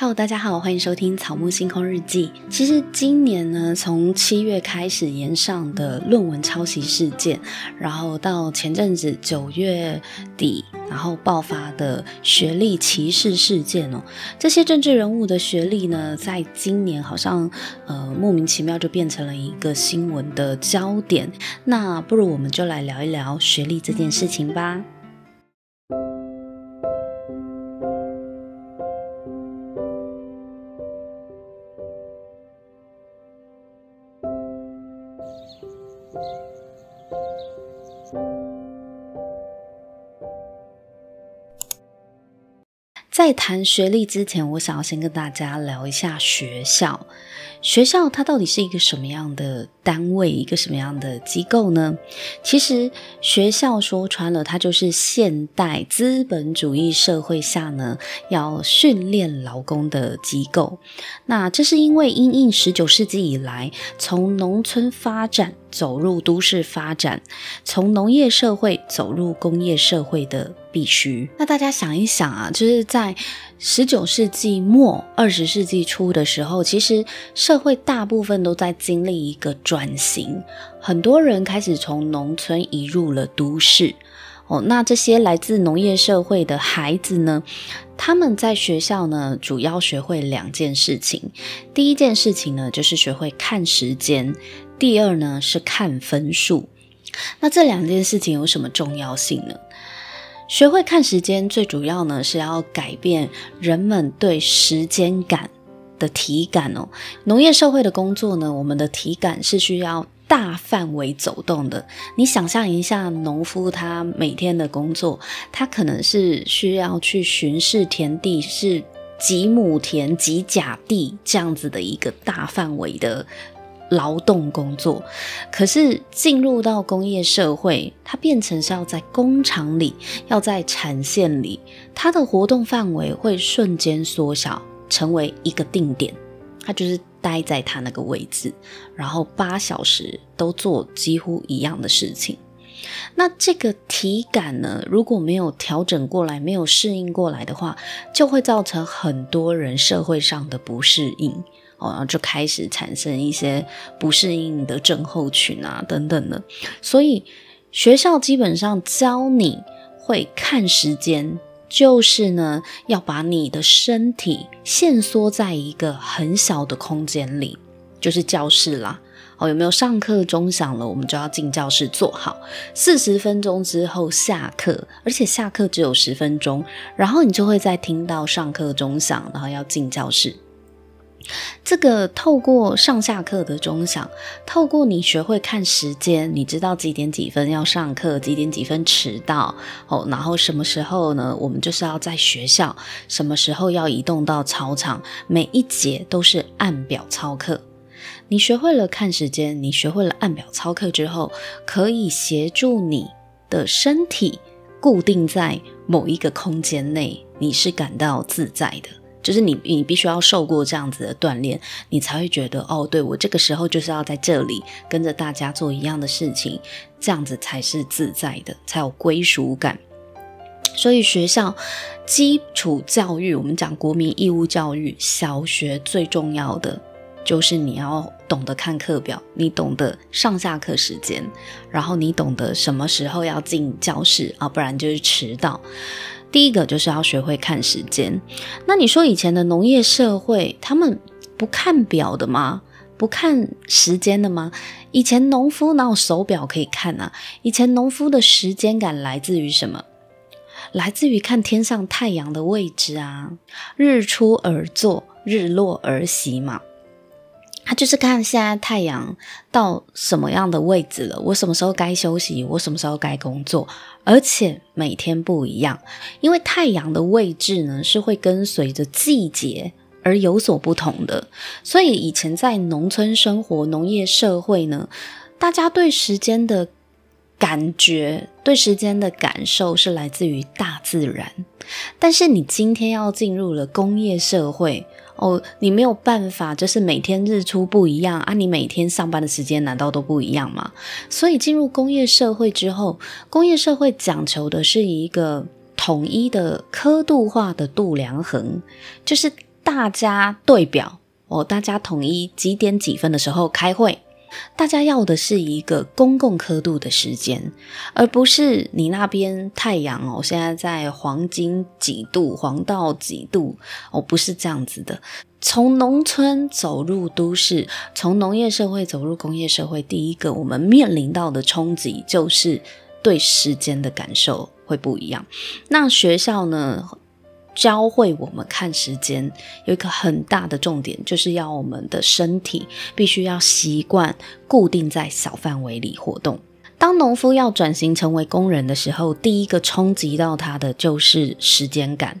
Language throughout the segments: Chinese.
Hello，大家好，欢迎收听草木星空日记。其实今年呢，从七月开始延上的论文抄袭事件，然后到前阵子九月底，然后爆发的学历歧视事件哦，这些政治人物的学历呢，在今年好像呃莫名其妙就变成了一个新闻的焦点。那不如我们就来聊一聊学历这件事情吧。在谈学历之前，我想要先跟大家聊一下学校。学校它到底是一个什么样的单位，一个什么样的机构呢？其实学校说穿了，它就是现代资本主义社会下呢，要训练劳工的机构。那这是因为因应十九世纪以来，从农村发展走入都市发展，从农业社会走入工业社会的必须。那大家想一想啊，就是在十九世纪末、二十世纪初的时候，其实社会大部分都在经历一个转型，很多人开始从农村移入了都市。哦，那这些来自农业社会的孩子呢，他们在学校呢，主要学会两件事情。第一件事情呢，就是学会看时间；第二呢，是看分数。那这两件事情有什么重要性呢？学会看时间，最主要呢是要改变人们对时间感的体感哦。农业社会的工作呢，我们的体感是需要大范围走动的。你想象一下，农夫他每天的工作，他可能是需要去巡视田地，是几亩田、几甲地这样子的一个大范围的。劳动工作，可是进入到工业社会，它变成是要在工厂里，要在产线里，它的活动范围会瞬间缩小，成为一个定点，它就是待在它那个位置，然后八小时都做几乎一样的事情。那这个体感呢，如果没有调整过来，没有适应过来的话，就会造成很多人社会上的不适应。哦，然后就开始产生一些不适应的症候群啊，等等的。所以学校基本上教你会看时间，就是呢要把你的身体限缩在一个很小的空间里，就是教室啦。哦，有没有上课钟响了？我们就要进教室坐好，四十分钟之后下课，而且下课只有十分钟，然后你就会再听到上课钟响，然后要进教室。这个透过上下课的钟响，透过你学会看时间，你知道几点几分要上课，几点几分迟到哦，然后什么时候呢？我们就是要在学校，什么时候要移动到操场，每一节都是按表操课。你学会了看时间，你学会了按表操课之后，可以协助你的身体固定在某一个空间内，你是感到自在的。就是你，你必须要受过这样子的锻炼，你才会觉得哦，对，我这个时候就是要在这里跟着大家做一样的事情，这样子才是自在的，才有归属感。所以学校基础教育，我们讲国民义务教育，小学最重要的就是你要懂得看课表，你懂得上下课时间，然后你懂得什么时候要进教室啊，不然就是迟到。第一个就是要学会看时间。那你说以前的农业社会，他们不看表的吗？不看时间的吗？以前农夫哪有手表可以看啊？以前农夫的时间感来自于什么？来自于看天上太阳的位置啊，日出而作，日落而息嘛。他就是看现在太阳到什么样的位置了，我什么时候该休息，我什么时候该工作，而且每天不一样，因为太阳的位置呢是会跟随着季节而有所不同的，所以以前在农村生活、农业社会呢，大家对时间的感觉、对时间的感受是来自于大自然，但是你今天要进入了工业社会。哦，你没有办法，就是每天日出不一样啊！你每天上班的时间难道都不一样吗？所以进入工业社会之后，工业社会讲求的是一个统一的刻度化的度量衡，就是大家对表哦，大家统一几点几分的时候开会。大家要的是一个公共刻度的时间，而不是你那边太阳哦，现在在黄金几度，黄道几度哦，不是这样子的。从农村走入都市，从农业社会走入工业社会，第一个我们面临到的冲击就是对时间的感受会不一样。那学校呢？教会我们看时间，有一个很大的重点，就是要我们的身体必须要习惯固定在小范围里活动。当农夫要转型成为工人的时候，第一个冲击到他的就是时间感，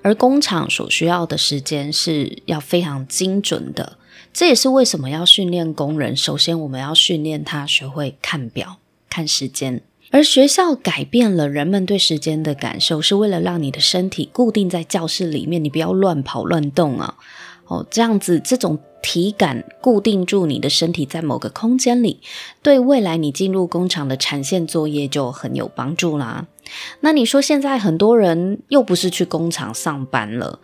而工厂所需要的时间是要非常精准的。这也是为什么要训练工人，首先我们要训练他学会看表、看时间。而学校改变了人们对时间的感受，是为了让你的身体固定在教室里面，你不要乱跑乱动啊！哦，这样子，这种体感固定住你的身体在某个空间里，对未来你进入工厂的产线作业就很有帮助啦。那你说现在很多人又不是去工厂上班了。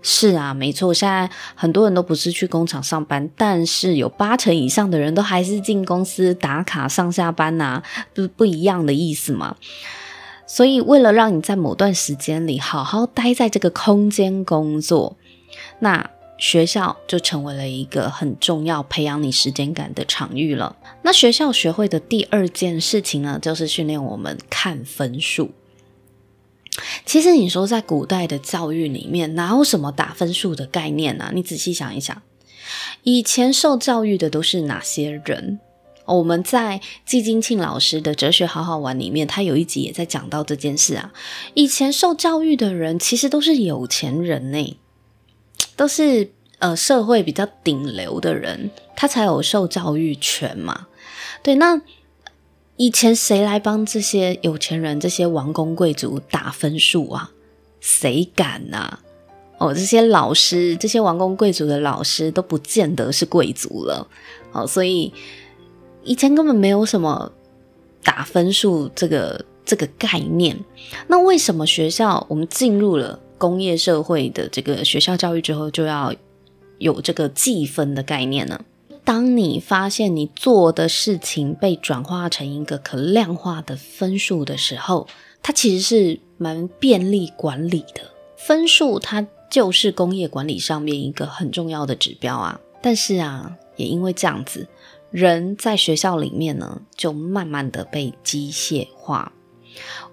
是啊，没错，现在很多人都不是去工厂上班，但是有八成以上的人都还是进公司打卡上下班呐、啊，不不一样的意思嘛。所以，为了让你在某段时间里好好待在这个空间工作，那学校就成为了一个很重要培养你时间感的场域了。那学校学会的第二件事情呢，就是训练我们看分数。其实你说在古代的教育里面，哪有什么打分数的概念呢？你仔细想一想，以前受教育的都是哪些人？我们在季金庆老师的《哲学好好玩》里面，他有一集也在讲到这件事啊。以前受教育的人其实都是有钱人呢，都是呃社会比较顶流的人，他才有受教育权嘛。对，那。以前谁来帮这些有钱人、这些王公贵族打分数啊？谁敢啊？哦，这些老师、这些王公贵族的老师都不见得是贵族了。哦，所以以前根本没有什么打分数这个这个概念。那为什么学校我们进入了工业社会的这个学校教育之后，就要有这个计分的概念呢？当你发现你做的事情被转化成一个可量化的分数的时候，它其实是蛮便利管理的。分数它就是工业管理上面一个很重要的指标啊。但是啊，也因为这样子，人在学校里面呢，就慢慢的被机械化。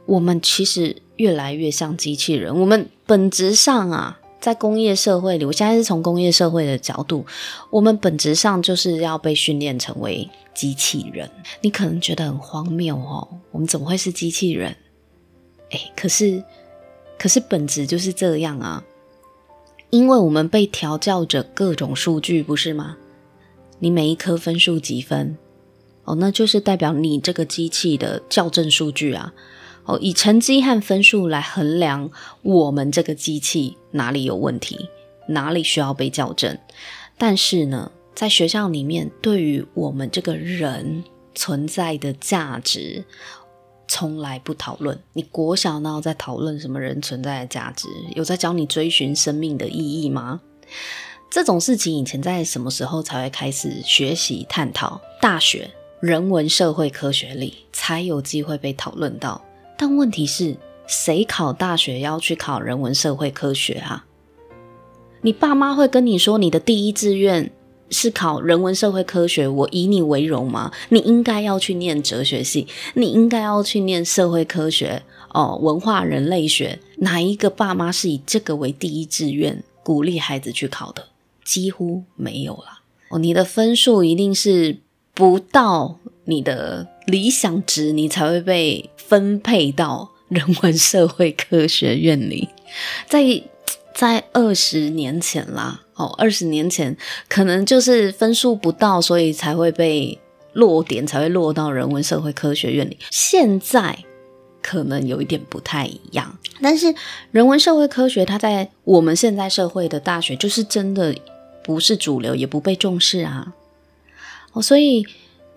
我们其实越来越像机器人。我们本质上啊。在工业社会里，我现在是从工业社会的角度，我们本质上就是要被训练成为机器人。你可能觉得很荒谬哦，我们怎么会是机器人？诶，可是，可是本质就是这样啊，因为我们被调教着各种数据，不是吗？你每一科分数几分？哦，那就是代表你这个机器的校正数据啊。哦，以成绩和分数来衡量我们这个机器哪里有问题，哪里需要被校正。但是呢，在学校里面，对于我们这个人存在的价值，从来不讨论。你国小哪有在讨论什么人存在的价值？有在教你追寻生命的意义吗？这种事情以前在什么时候才会开始学习探讨？大学人文社会科学里才有机会被讨论到。但问题是，谁考大学要去考人文社会科学啊？你爸妈会跟你说，你的第一志愿是考人文社会科学，我以你为荣吗？你应该要去念哲学系，你应该要去念社会科学哦，文化人类学。哪一个爸妈是以这个为第一志愿，鼓励孩子去考的？几乎没有了。哦，你的分数一定是不到你的理想值，你才会被。分配到人文社会科学院里，在在二十年前啦，哦，二十年前可能就是分数不到，所以才会被落点，才会落到人文社会科学院里。现在可能有一点不太一样，但是人文社会科学它在我们现在社会的大学，就是真的不是主流，也不被重视啊。哦，所以。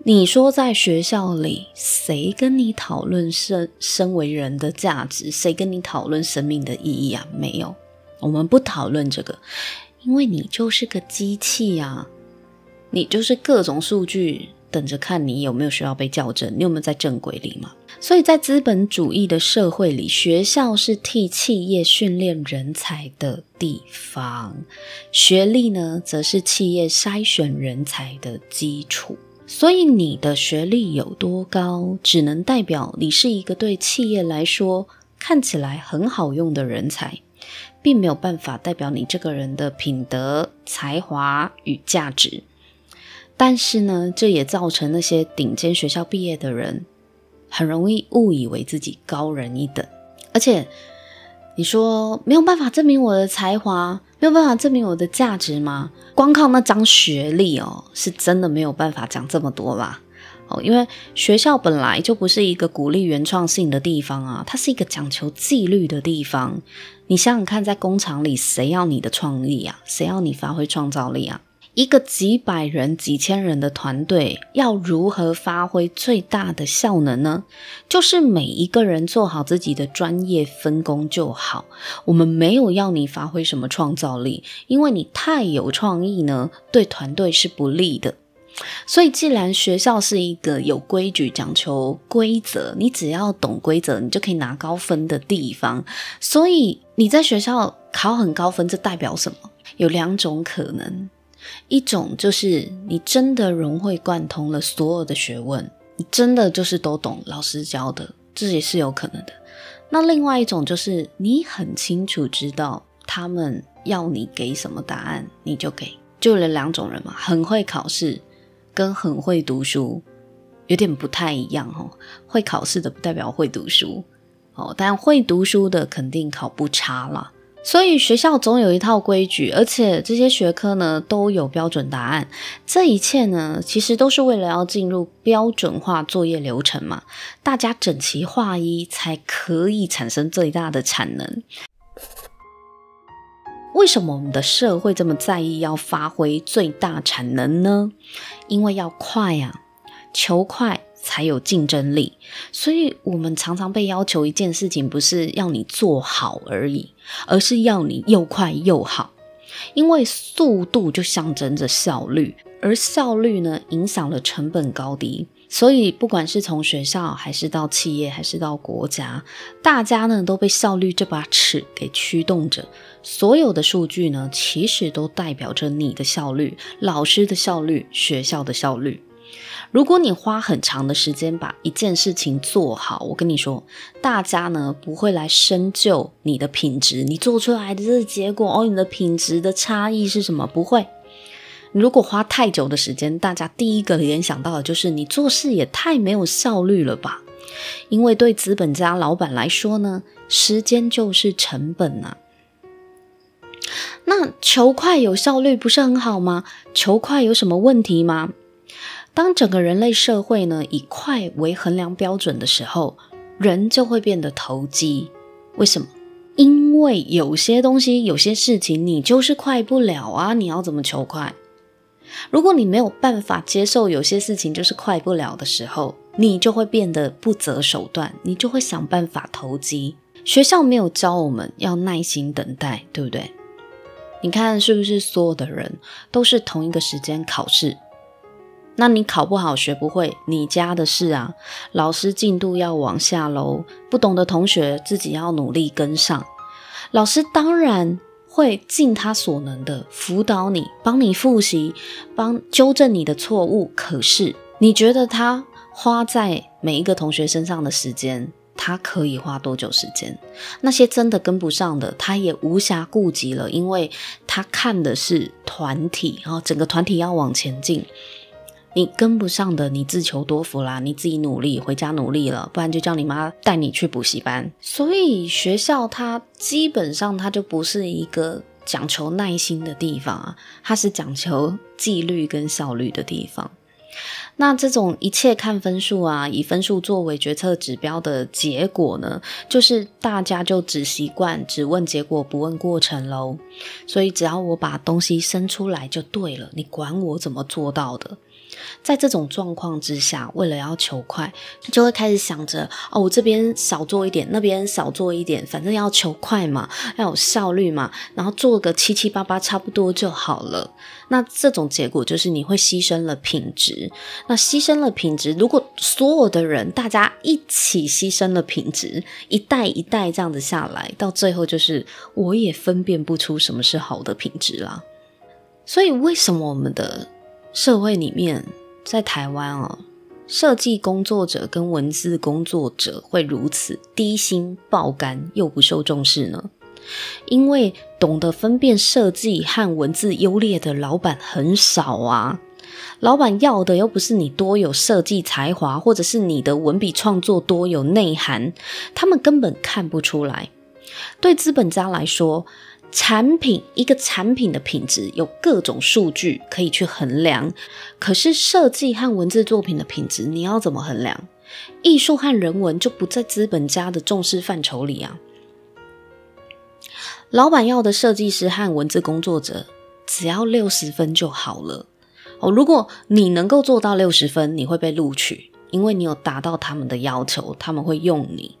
你说在学校里，谁跟你讨论身身为人的价值？谁跟你讨论生命的意义啊？没有，我们不讨论这个，因为你就是个机器呀，你就是各种数据。等着看你有没有需要被校正，你有没有在正轨里嘛？所以在资本主义的社会里，学校是替企业训练人才的地方，学历呢，则是企业筛选人才的基础。所以你的学历有多高，只能代表你是一个对企业来说看起来很好用的人才，并没有办法代表你这个人的品德、才华与价值。但是呢，这也造成那些顶尖学校毕业的人很容易误以为自己高人一等。而且你说没有办法证明我的才华，没有办法证明我的价值吗？光靠那张学历哦，是真的没有办法讲这么多吧。哦，因为学校本来就不是一个鼓励原创性的地方啊，它是一个讲求纪律的地方。你想想看，在工厂里，谁要你的创意啊？谁要你发挥创造力啊？一个几百人、几千人的团队要如何发挥最大的效能呢？就是每一个人做好自己的专业分工就好。我们没有要你发挥什么创造力，因为你太有创意呢，对团队是不利的。所以，既然学校是一个有规矩、讲求规则，你只要懂规则，你就可以拿高分的地方。所以，你在学校考很高分，这代表什么？有两种可能。一种就是你真的融会贯通了所有的学问，你真的就是都懂老师教的，这也是有可能的。那另外一种就是你很清楚知道他们要你给什么答案，你就给。就有两种人嘛，很会考试跟很会读书有点不太一样哦。会考试的不代表会读书哦，但会读书的肯定考不差啦。所以学校总有一套规矩，而且这些学科呢都有标准答案。这一切呢，其实都是为了要进入标准化作业流程嘛，大家整齐划一，才可以产生最大的产能。为什么我们的社会这么在意要发挥最大产能呢？因为要快呀，求快。才有竞争力，所以我们常常被要求一件事情，不是要你做好而已，而是要你又快又好。因为速度就象征着效率，而效率呢，影响了成本高低。所以，不管是从学校，还是到企业，还是到国家，大家呢都被效率这把尺给驱动着。所有的数据呢，其实都代表着你的效率、老师的效率、学校的效率。如果你花很长的时间把一件事情做好，我跟你说，大家呢不会来深究你的品质，你做出来的这个结果哦，你的品质的差异是什么？不会。如果花太久的时间，大家第一个联想到的就是你做事也太没有效率了吧？因为对资本家老板来说呢，时间就是成本啊。那求快有效率不是很好吗？求快有什么问题吗？当整个人类社会呢以快为衡量标准的时候，人就会变得投机。为什么？因为有些东西、有些事情你就是快不了啊！你要怎么求快？如果你没有办法接受有些事情就是快不了的时候，你就会变得不择手段，你就会想办法投机。学校没有教我们要耐心等待，对不对？你看是不是所有的人都是同一个时间考试？那你考不好，学不会，你家的事啊。老师进度要往下喽，不懂的同学自己要努力跟上。老师当然会尽他所能的辅导你，帮你复习，帮纠正你的错误。可是你觉得他花在每一个同学身上的时间，他可以花多久时间？那些真的跟不上的，他也无暇顾及了，因为他看的是团体然后，整个团体要往前进。你跟不上的，你自求多福啦，你自己努力，回家努力了，不然就叫你妈带你去补习班。所以学校它基本上它就不是一个讲求耐心的地方啊，它是讲求纪律跟效率的地方。那这种一切看分数啊，以分数作为决策指标的结果呢，就是大家就只习惯只问结果不问过程喽。所以只要我把东西生出来就对了，你管我怎么做到的。在这种状况之下，为了要求快，就会开始想着哦，我这边少做一点，那边少做一点，反正要求快嘛，要有效率嘛，然后做个七七八八差不多就好了。那这种结果就是你会牺牲了品质。那牺牲了品质，如果所有的人大家一起牺牲了品质，一代一代这样子下来，到最后就是我也分辨不出什么是好的品质啦。所以为什么我们的社会里面，在台湾哦，设计工作者跟文字工作者会如此低薪、爆肝又不受重视呢？因为懂得分辨设计和文字优劣的老板很少啊，老板要的又不是你多有设计才华，或者是你的文笔创作多有内涵，他们根本看不出来。对资本家来说，产品一个产品的品质有各种数据可以去衡量，可是设计和文字作品的品质，你要怎么衡量？艺术和人文就不在资本家的重视范畴里啊。老板要的设计师和文字工作者只要六十分就好了哦。如果你能够做到六十分，你会被录取，因为你有达到他们的要求，他们会用你。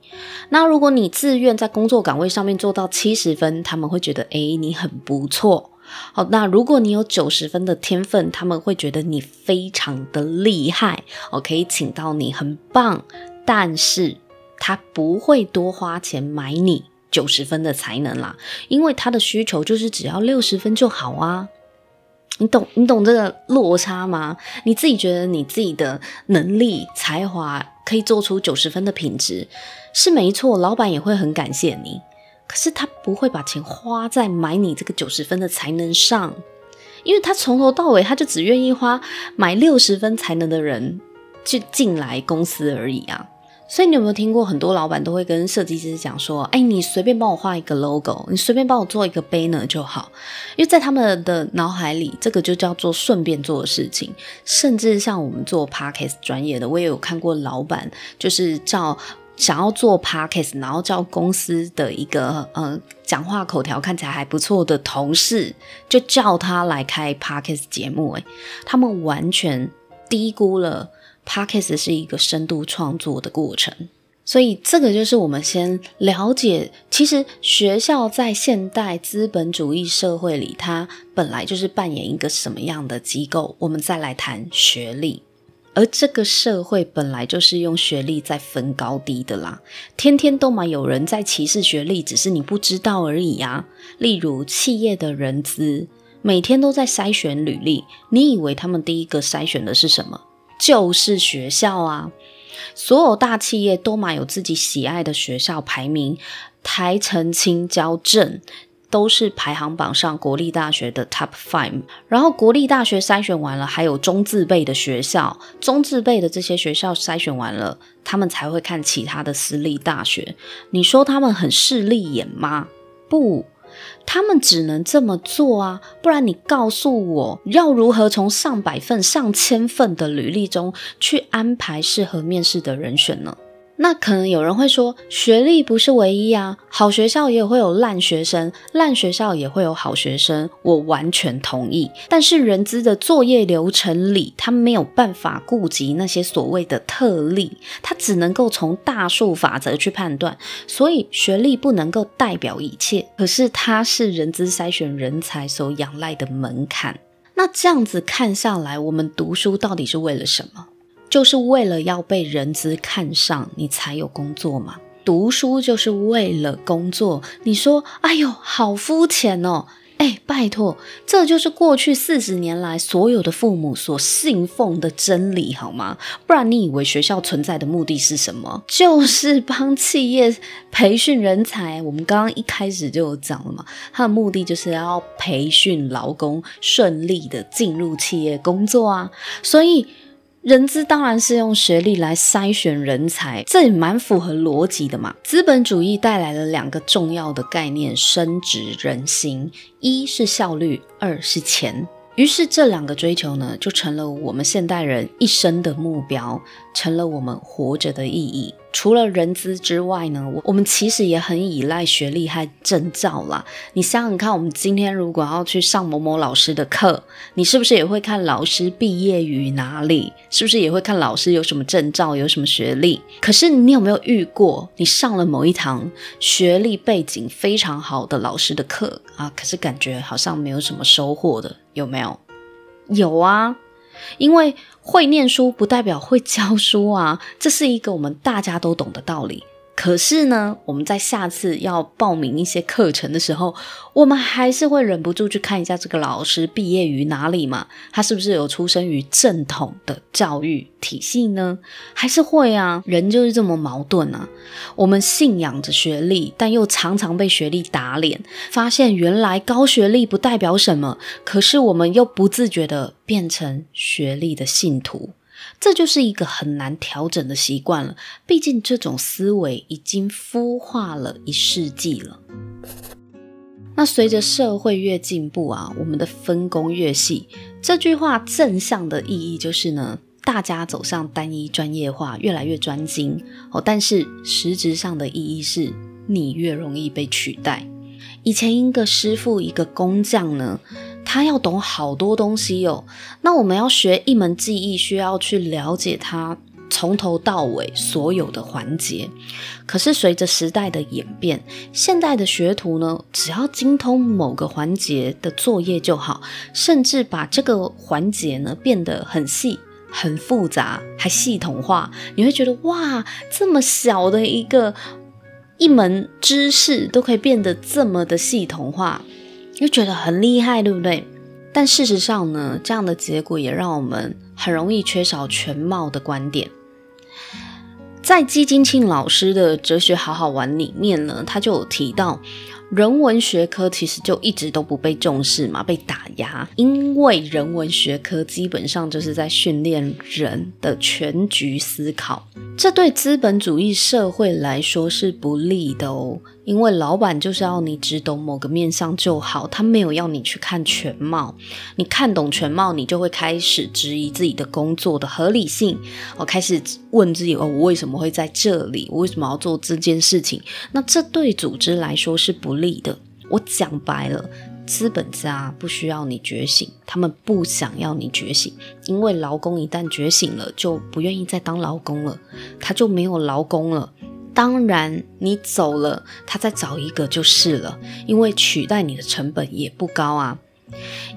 那如果你自愿在工作岗位上面做到七十分，他们会觉得诶，你很不错。好，那如果你有九十分的天分，他们会觉得你非常的厉害，我可以请到你，很棒。但是他不会多花钱买你。九十分的才能啦，因为他的需求就是只要六十分就好啊。你懂你懂这个落差吗？你自己觉得你自己的能力才华可以做出九十分的品质是没错，老板也会很感谢你。可是他不会把钱花在买你这个九十分的才能上，因为他从头到尾他就只愿意花买六十分才能的人去进来公司而已啊。所以你有没有听过很多老板都会跟设计师讲说：“哎，你随便帮我画一个 logo，你随便帮我做一个 banner 就好。”因为在他们的脑海里，这个就叫做顺便做的事情。甚至像我们做 podcast 专业的，我也有看过老板就是叫想要做 podcast，然后叫公司的一个呃讲话口条看起来还不错的同事，就叫他来开 podcast 节目。哎，他们完全低估了。Podcast 是一个深度创作的过程，所以这个就是我们先了解，其实学校在现代资本主义社会里，它本来就是扮演一个什么样的机构。我们再来谈学历，而这个社会本来就是用学历在分高低的啦，天天都嘛有人在歧视学历，只是你不知道而已啊。例如企业的人资，每天都在筛选履历，你以为他们第一个筛选的是什么？就是学校啊，所有大企业都买有自己喜爱的学校排名，台城清交镇都是排行榜上国立大学的 top five。然后国立大学筛选完了，还有中字辈的学校，中字辈的这些学校筛选完了，他们才会看其他的私立大学。你说他们很势利眼吗？不。他们只能这么做啊，不然你告诉我要如何从上百份、上千份的履历中去安排适合面试的人选呢？那可能有人会说，学历不是唯一啊，好学校也会有烂学生，烂学校也会有好学生。我完全同意。但是人资的作业流程里，他没有办法顾及那些所谓的特例，他只能够从大数法则去判断。所以学历不能够代表一切，可是它是人资筛选人才所仰赖的门槛。那这样子看下来，我们读书到底是为了什么？就是为了要被人资看上，你才有工作嘛。读书就是为了工作，你说，哎呦，好肤浅哦！哎，拜托，这就是过去四十年来所有的父母所信奉的真理，好吗？不然你以为学校存在的目的是什么？就是帮企业培训人才。我们刚刚一开始就有讲了嘛，它的目的就是要培训劳工顺利的进入企业工作啊，所以。人资当然是用学历来筛选人才，这也蛮符合逻辑的嘛。资本主义带来了两个重要的概念：升值人心，一是效率，二是钱。于是这两个追求呢，就成了我们现代人一生的目标，成了我们活着的意义。除了人资之外呢，我我们其实也很依赖学历和证照啦。你想想看，我们今天如果要去上某某老师的课，你是不是也会看老师毕业于哪里？是不是也会看老师有什么证照、有什么学历？可是你有没有遇过，你上了某一堂学历背景非常好的老师的课啊？可是感觉好像没有什么收获的，有没有？有啊。因为会念书不代表会教书啊，这是一个我们大家都懂的道理。可是呢，我们在下次要报名一些课程的时候，我们还是会忍不住去看一下这个老师毕业于哪里嘛？他是不是有出生于正统的教育体系呢？还是会啊？人就是这么矛盾啊！我们信仰着学历，但又常常被学历打脸，发现原来高学历不代表什么，可是我们又不自觉的变成学历的信徒。这就是一个很难调整的习惯了，毕竟这种思维已经孵化了一世纪了。那随着社会越进步啊，我们的分工越细。这句话正向的意义就是呢，大家走向单一专业化，越来越专精哦。但是实质上的意义是，你越容易被取代。以前一个师傅，一个工匠呢，他要懂好多东西哦。那我们要学一门技艺，需要去了解它从头到尾所有的环节。可是随着时代的演变，现代的学徒呢，只要精通某个环节的作业就好，甚至把这个环节呢变得很细、很复杂，还系统化。你会觉得哇，这么小的一个。一门知识都可以变得这么的系统化，又觉得很厉害，对不对？但事实上呢，这样的结果也让我们很容易缺少全貌的观点。在基金庆老师的《哲学好好玩》里面呢，他就有提到。人文学科其实就一直都不被重视嘛，被打压，因为人文学科基本上就是在训练人的全局思考，这对资本主义社会来说是不利的哦。因为老板就是要你只懂某个面向就好，他没有要你去看全貌。你看懂全貌，你就会开始质疑自己的工作的合理性，我开始问自己：哦，我为什么会在这里？我为什么要做这件事情？那这对组织来说是不力的。我讲白了，资本家不需要你觉醒，他们不想要你觉醒，因为劳工一旦觉醒了，就不愿意再当劳工了，他就没有劳工了。当然，你走了，他再找一个就是了，因为取代你的成本也不高啊。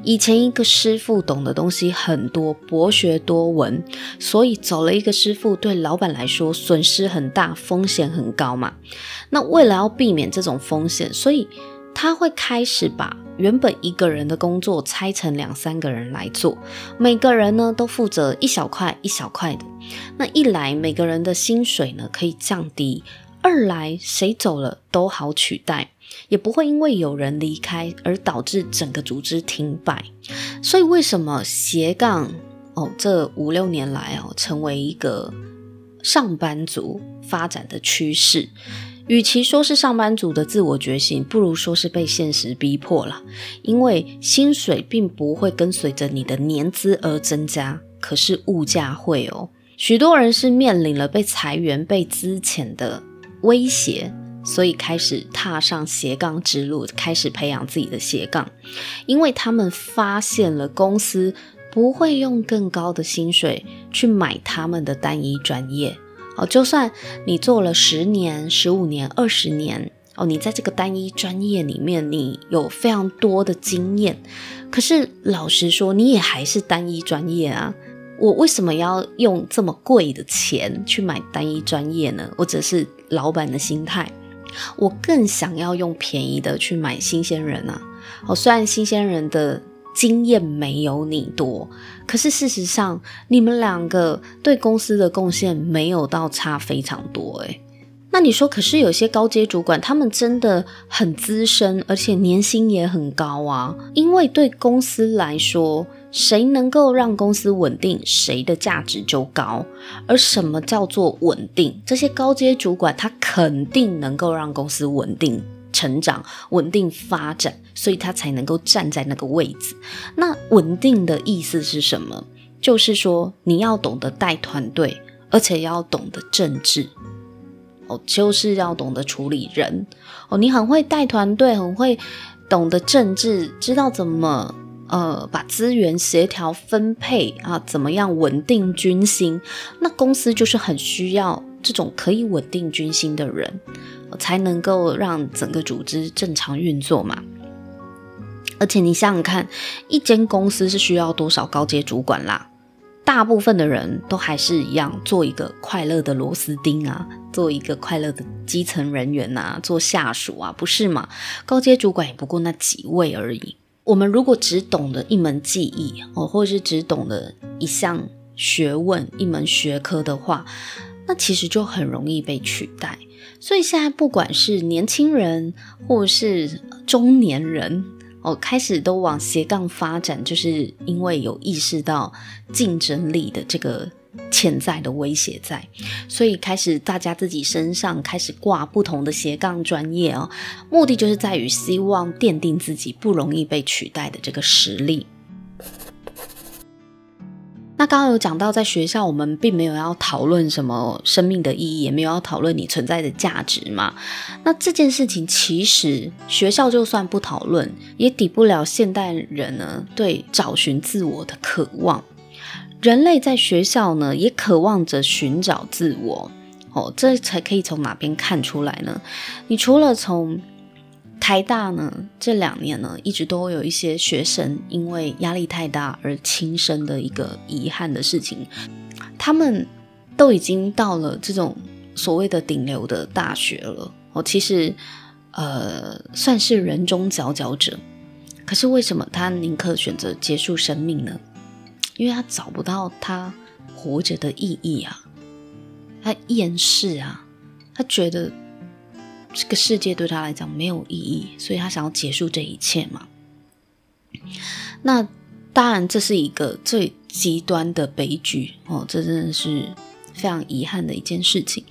以前一个师傅懂的东西很多，博学多闻，所以走了一个师傅，对老板来说损失很大，风险很高嘛。那为了要避免这种风险，所以他会开始把原本一个人的工作拆成两三个人来做，每个人呢都负责一小块一小块的。那一来，每个人的薪水呢可以降低；二来，谁走了都好取代，也不会因为有人离开而导致整个组织停摆。所以，为什么斜杠哦这五六年来哦成为一个上班族发展的趋势？与其说是上班族的自我觉醒，不如说是被现实逼迫了。因为薪水并不会跟随着你的年资而增加，可是物价会哦。许多人是面临了被裁员、被资遣的威胁，所以开始踏上斜杠之路，开始培养自己的斜杠。因为他们发现了公司不会用更高的薪水去买他们的单一专业。哦，就算你做了十年、十五年、二十年，哦，你在这个单一专业里面，你有非常多的经验，可是老实说，你也还是单一专业啊。我为什么要用这么贵的钱去买单一专业呢？或者是老板的心态，我更想要用便宜的去买新鲜人啊。哦，虽然新鲜人的。经验没有你多，可是事实上，你们两个对公司的贡献没有到差非常多诶。那你说，可是有些高阶主管，他们真的很资深，而且年薪也很高啊。因为对公司来说，谁能够让公司稳定，谁的价值就高。而什么叫做稳定？这些高阶主管，他肯定能够让公司稳定。成长、稳定发展，所以他才能够站在那个位置。那稳定的意思是什么？就是说你要懂得带团队，而且要懂得政治。哦，就是要懂得处理人哦。你很会带团队，很会懂得政治，知道怎么呃把资源协调分配啊，怎么样稳定军心。那公司就是很需要这种可以稳定军心的人，才能够让整个组织正常运作嘛。而且你想想看，一间公司是需要多少高阶主管啦？大部分的人都还是一样，做一个快乐的螺丝钉啊，做一个快乐的基层人员啊，做下属啊，不是吗？高阶主管也不过那几位而已。我们如果只懂得一门技艺哦，或者是只懂得一项学问、一门学科的话，那其实就很容易被取代。所以现在不管是年轻人或是中年人。哦，开始都往斜杠发展，就是因为有意识到竞争力的这个潜在的威胁在，所以开始大家自己身上开始挂不同的斜杠专业哦，目的就是在于希望奠定自己不容易被取代的这个实力。那刚刚有讲到，在学校我们并没有要讨论什么生命的意义，也没有要讨论你存在的价值嘛。那这件事情其实学校就算不讨论，也抵不了现代人呢对找寻自我的渴望。人类在学校呢也渴望着寻找自我，哦，这才可以从哪边看出来呢？你除了从台大呢，这两年呢，一直都有一些学生因为压力太大而轻生的一个遗憾的事情。他们都已经到了这种所谓的顶流的大学了，哦，其实呃算是人中佼佼者。可是为什么他宁可选择结束生命呢？因为他找不到他活着的意义啊，他厌世啊，他觉得。这个世界对他来讲没有意义，所以他想要结束这一切嘛。那当然，这是一个最极端的悲剧哦，这真的是非常遗憾的一件事情。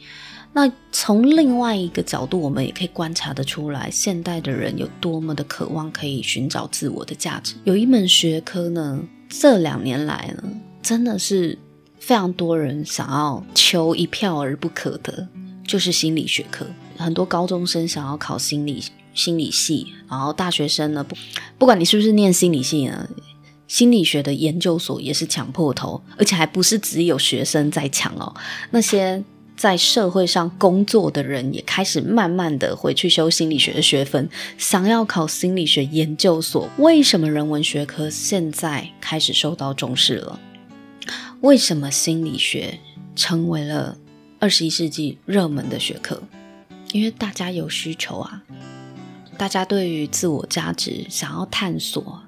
那从另外一个角度，我们也可以观察得出来，现代的人有多么的渴望可以寻找自我的价值。有一门学科呢，这两年来呢，真的是非常多人想要求一票而不可得，就是心理学科。很多高中生想要考心理心理系，然后大学生呢，不不管你是不是念心理系呢，心理学的研究所也是抢破头，而且还不是只有学生在抢哦，那些在社会上工作的人也开始慢慢的回去修心理学的学分，想要考心理学研究所。为什么人文学科现在开始受到重视了？为什么心理学成为了二十一世纪热门的学科？因为大家有需求啊，大家对于自我价值想要探索，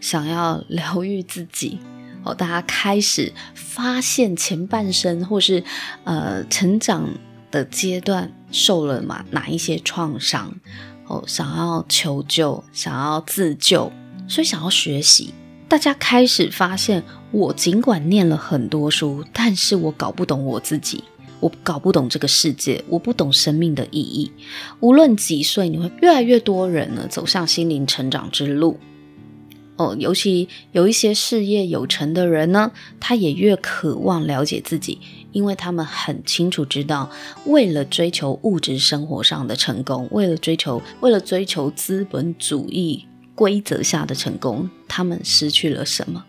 想要疗愈自己哦，大家开始发现前半生或是呃成长的阶段受了嘛哪一些创伤哦，想要求救，想要自救，所以想要学习。大家开始发现，我尽管念了很多书，但是我搞不懂我自己。我搞不懂这个世界，我不懂生命的意义。无论几岁，你会越来越多人呢走向心灵成长之路。哦，尤其有一些事业有成的人呢，他也越渴望了解自己，因为他们很清楚知道，为了追求物质生活上的成功，为了追求，为了追求资本主义规则下的成功，他们失去了什么。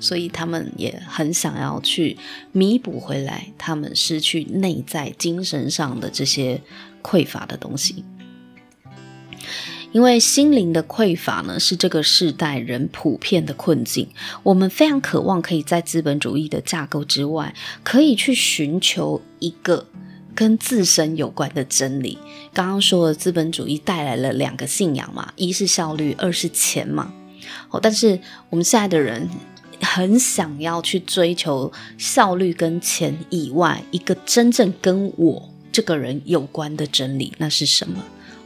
所以他们也很想要去弥补回来，他们失去内在精神上的这些匮乏的东西。因为心灵的匮乏呢，是这个世代人普遍的困境。我们非常渴望可以在资本主义的架构之外，可以去寻求一个跟自身有关的真理。刚刚说了，资本主义带来了两个信仰嘛，一是效率，二是钱嘛。哦，但是我们现在的人。很想要去追求效率跟钱以外一个真正跟我这个人有关的真理，那是什么？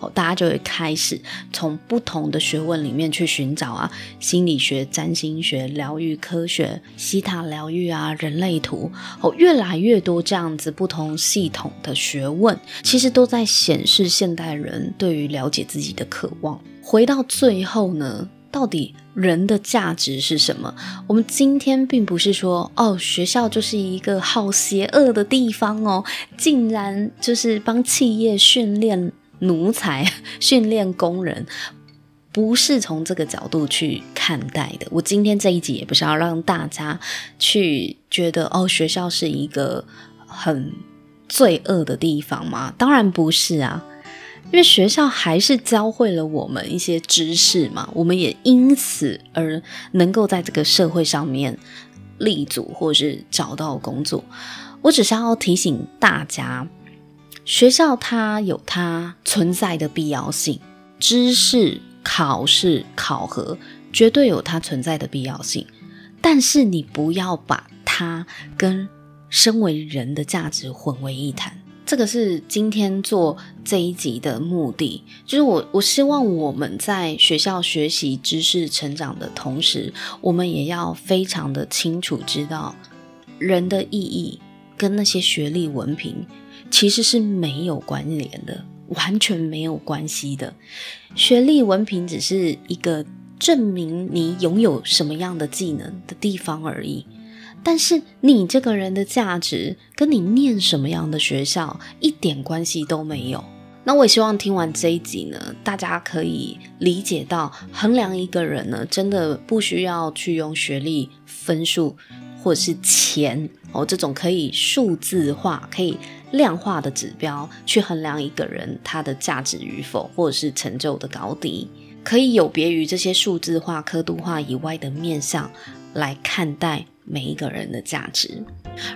大家就会开始从不同的学问里面去寻找啊，心理学、占星学、疗愈科学、西塔疗愈啊、人类图，哦，越来越多这样子不同系统的学问，其实都在显示现代人对于了解自己的渴望。回到最后呢，到底人的价值是什么？我们今天并不是说哦，学校就是一个好邪恶的地方哦，竟然就是帮企业训练奴才、训练工人，不是从这个角度去看待的。我今天这一集也不是要让大家去觉得哦，学校是一个很罪恶的地方吗？当然不是啊。因为学校还是教会了我们一些知识嘛，我们也因此而能够在这个社会上面立足，或是找到工作。我只是要提醒大家，学校它有它存在的必要性，知识、考试、考核绝对有它存在的必要性，但是你不要把它跟身为人的价值混为一谈。这个是今天做这一集的目的，就是我我希望我们在学校学习知识成长的同时，我们也要非常的清楚知道，人的意义跟那些学历文凭其实是没有关联的，完全没有关系的。学历文凭只是一个证明你拥有什么样的技能的地方而已。但是你这个人的价值跟你念什么样的学校一点关系都没有。那我也希望听完这一集呢，大家可以理解到，衡量一个人呢，真的不需要去用学历、分数或者是钱哦这种可以数字化、可以量化的指标去衡量一个人他的价值与否，或者是成就的高低，可以有别于这些数字化、刻度化以外的面向来看待。每一个人的价值。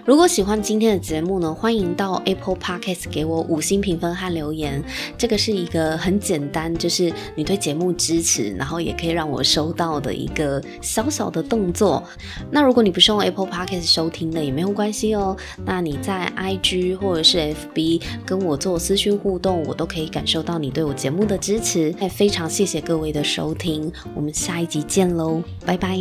如果喜欢今天的节目呢，欢迎到 Apple Podcast 给我五星评分和留言。这个是一个很简单，就是你对节目支持，然后也可以让我收到的一个小小的动作。那如果你不是用 Apple Podcast 收听的，也没有关系哦。那你在 IG 或者是 FB 跟我做私讯互动，我都可以感受到你对我节目的支持。也非常谢谢各位的收听，我们下一集见喽，拜拜。